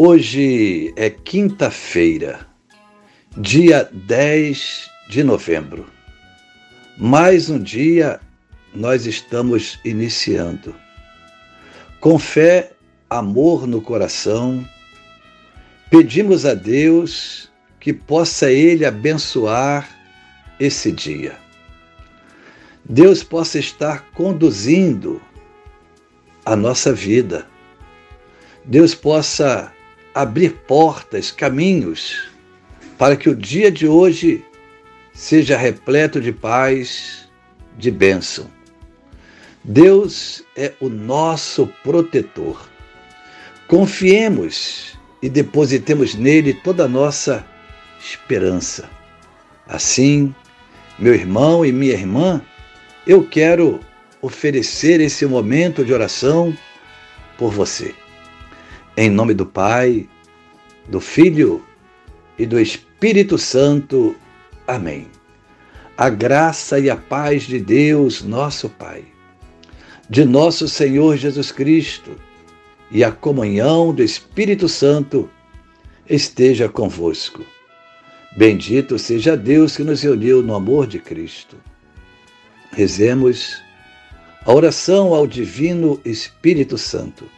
Hoje é quinta-feira, dia 10 de novembro. Mais um dia nós estamos iniciando. Com fé, amor no coração, pedimos a Deus que possa Ele abençoar esse dia. Deus possa estar conduzindo a nossa vida. Deus possa abrir portas, caminhos, para que o dia de hoje seja repleto de paz, de bênção. Deus é o nosso protetor. Confiemos e depositemos nele toda a nossa esperança. Assim, meu irmão e minha irmã, eu quero oferecer esse momento de oração por você. Em nome do Pai, do Filho e do Espírito Santo. Amém. A graça e a paz de Deus, nosso Pai, de nosso Senhor Jesus Cristo e a comunhão do Espírito Santo esteja convosco. Bendito seja Deus que nos uniu no amor de Cristo. Rezemos a oração ao Divino Espírito Santo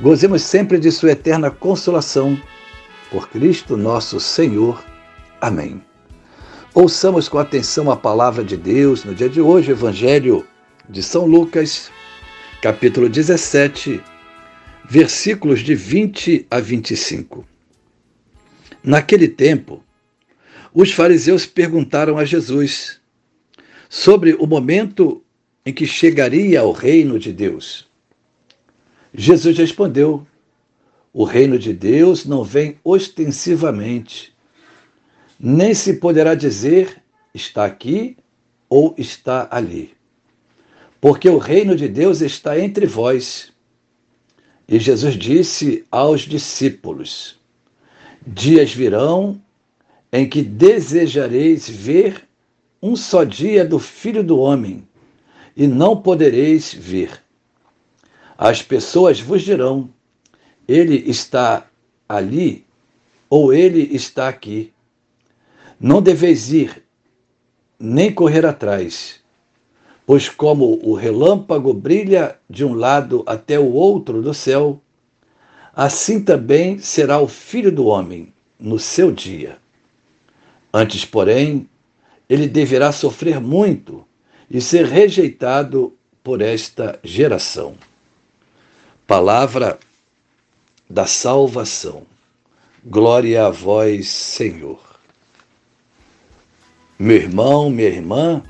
Gozemos sempre de Sua eterna consolação. Por Cristo nosso Senhor. Amém. Ouçamos com atenção a palavra de Deus no dia de hoje, Evangelho de São Lucas, capítulo 17, versículos de 20 a 25. Naquele tempo, os fariseus perguntaram a Jesus sobre o momento em que chegaria ao reino de Deus. Jesus respondeu: O reino de Deus não vem ostensivamente, nem se poderá dizer está aqui ou está ali. Porque o reino de Deus está entre vós. E Jesus disse aos discípulos: Dias virão em que desejareis ver um só dia do Filho do Homem, e não podereis ver. As pessoas vos dirão: ele está ali ou ele está aqui. Não deveis ir, nem correr atrás, pois como o relâmpago brilha de um lado até o outro do céu, assim também será o filho do homem no seu dia. Antes, porém, ele deverá sofrer muito e ser rejeitado por esta geração. Palavra da salvação. Glória a vós, Senhor. Meu irmão, minha irmã,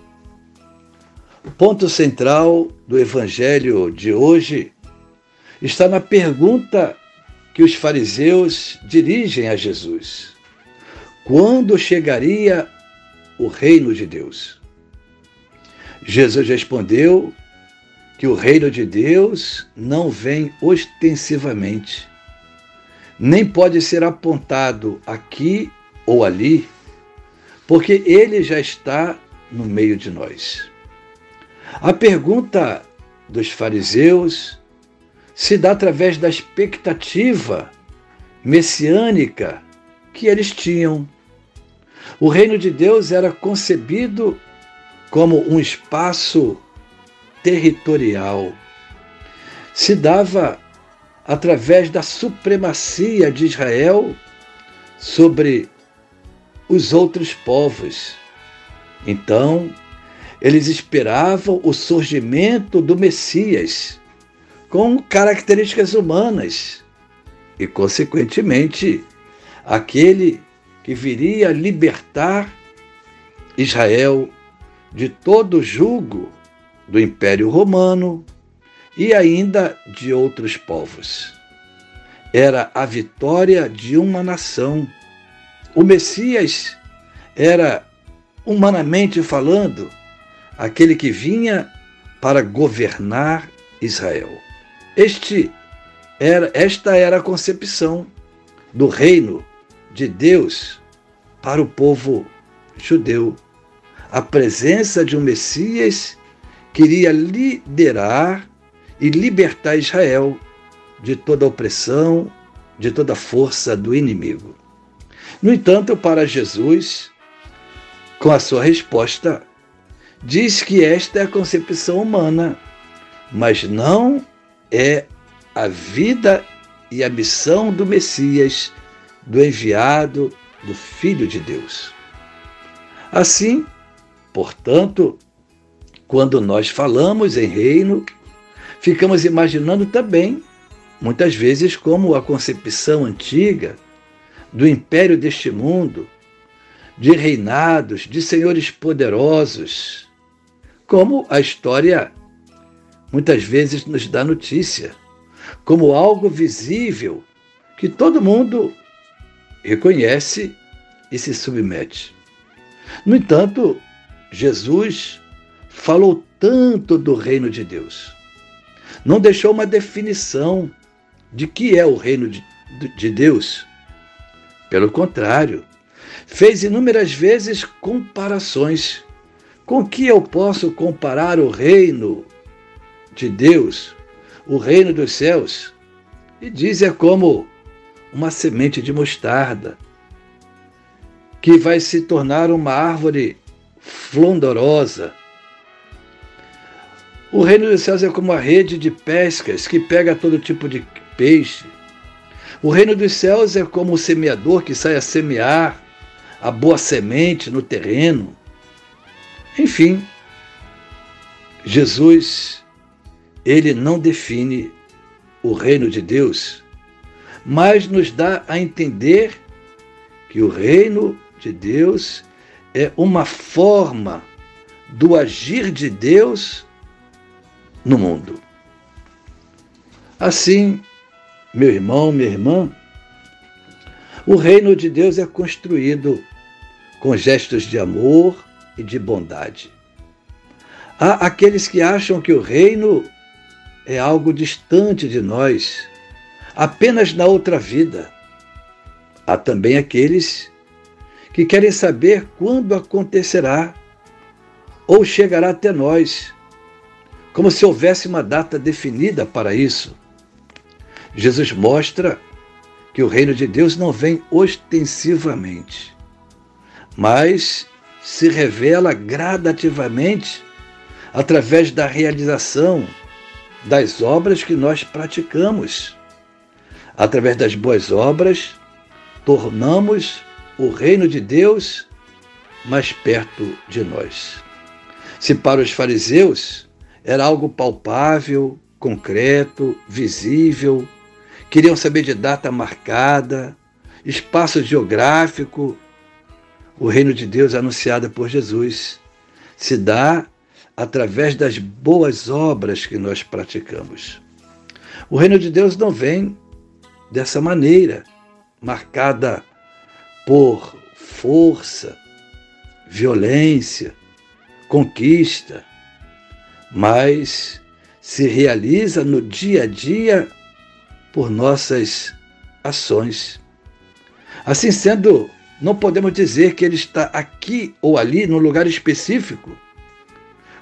o ponto central do evangelho de hoje está na pergunta que os fariseus dirigem a Jesus: Quando chegaria o reino de Deus? Jesus respondeu que o reino de Deus não vem ostensivamente, nem pode ser apontado aqui ou ali, porque ele já está no meio de nós. A pergunta dos fariseus se dá através da expectativa messiânica que eles tinham. O reino de Deus era concebido como um espaço territorial. Se dava através da supremacia de Israel sobre os outros povos. Então, eles esperavam o surgimento do Messias, com características humanas, e, consequentemente, aquele que viria libertar Israel de todo o jugo do Império Romano e ainda de outros povos. Era a vitória de uma nação. O Messias era, humanamente falando, aquele que vinha para governar Israel. Este era, esta era a concepção do reino de Deus para o povo judeu. A presença de um Messias queria liderar e libertar Israel de toda opressão, de toda força do inimigo. No entanto, para Jesus, com a sua resposta, diz que esta é a concepção humana, mas não é a vida e a missão do Messias, do enviado, do Filho de Deus. Assim, portanto, quando nós falamos em reino, ficamos imaginando também, muitas vezes, como a concepção antiga do império deste mundo, de reinados, de senhores poderosos, como a história muitas vezes nos dá notícia, como algo visível que todo mundo reconhece e se submete. No entanto, Jesus falou tanto do reino de Deus. Não deixou uma definição de que é o reino de, de Deus. Pelo contrário, fez inúmeras vezes comparações com que eu posso comparar o reino de Deus, o reino dos céus? E diz é como uma semente de mostarda que vai se tornar uma árvore flondorosa. O reino dos céus é como a rede de pescas que pega todo tipo de peixe. O reino dos céus é como o semeador que sai a semear a boa semente no terreno. Enfim, Jesus, ele não define o reino de Deus, mas nos dá a entender que o reino de Deus é uma forma do agir de Deus no mundo. Assim, meu irmão, minha irmã, o reino de Deus é construído com gestos de amor, e de bondade. Há aqueles que acham que o reino é algo distante de nós, apenas na outra vida. Há também aqueles que querem saber quando acontecerá ou chegará até nós, como se houvesse uma data definida para isso. Jesus mostra que o reino de Deus não vem ostensivamente, mas se revela gradativamente através da realização das obras que nós praticamos. Através das boas obras, tornamos o reino de Deus mais perto de nós. Se para os fariseus era algo palpável, concreto, visível, queriam saber de data marcada, espaço geográfico, o reino de Deus anunciado por Jesus se dá através das boas obras que nós praticamos. O reino de Deus não vem dessa maneira, marcada por força, violência, conquista, mas se realiza no dia a dia por nossas ações. Assim sendo, não podemos dizer que ele está aqui ou ali, num lugar específico.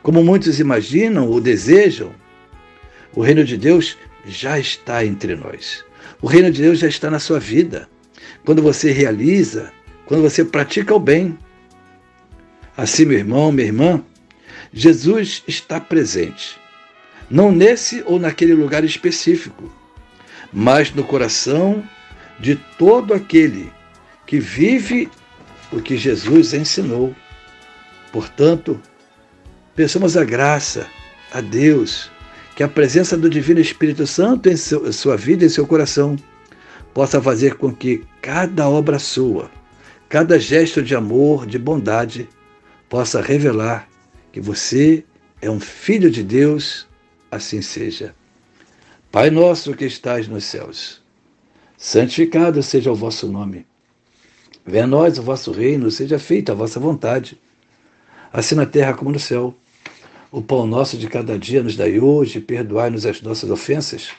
Como muitos imaginam ou desejam, o reino de Deus já está entre nós. O reino de Deus já está na sua vida. Quando você realiza, quando você pratica o bem. Assim, meu irmão, minha irmã, Jesus está presente. Não nesse ou naquele lugar específico, mas no coração de todo aquele que vive o que Jesus ensinou. Portanto, peçamos a graça a Deus que a presença do Divino Espírito Santo em sua vida e seu coração possa fazer com que cada obra sua, cada gesto de amor, de bondade, possa revelar que você é um filho de Deus, assim seja. Pai nosso que estais nos céus, santificado seja o vosso nome. Venha a nós o vosso reino, seja feita a vossa vontade, assim na terra como no céu. O pão nosso de cada dia nos dai hoje, perdoai-nos as nossas ofensas,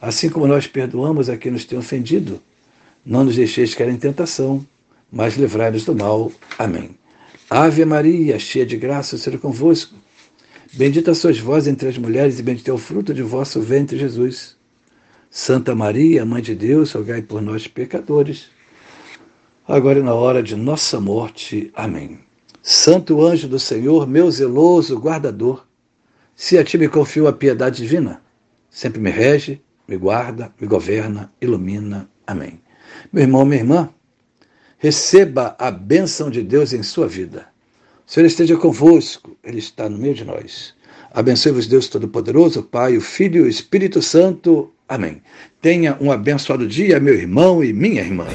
assim como nós perdoamos a quem nos tem ofendido. Não nos deixeis cair em tentação, mas livrai-nos do mal. Amém. Ave Maria, cheia de graça, o Senhor é convosco. Bendita sois vós entre as mulheres, e bendito é o fruto de vosso ventre, Jesus. Santa Maria, Mãe de Deus, rogai por nós, pecadores, agora e na hora de nossa morte. Amém. Santo anjo do Senhor, meu zeloso guardador, se a ti me confio a piedade divina, sempre me rege, me guarda, me governa, ilumina. Amém. Meu irmão, minha irmã, receba a bênção de Deus em sua vida. O Senhor esteja convosco, Ele está no meio de nós. Abençoe-vos, Deus Todo-Poderoso, Pai, o Filho e o Espírito Santo. Amém. Tenha um abençoado dia, meu irmão e minha irmã.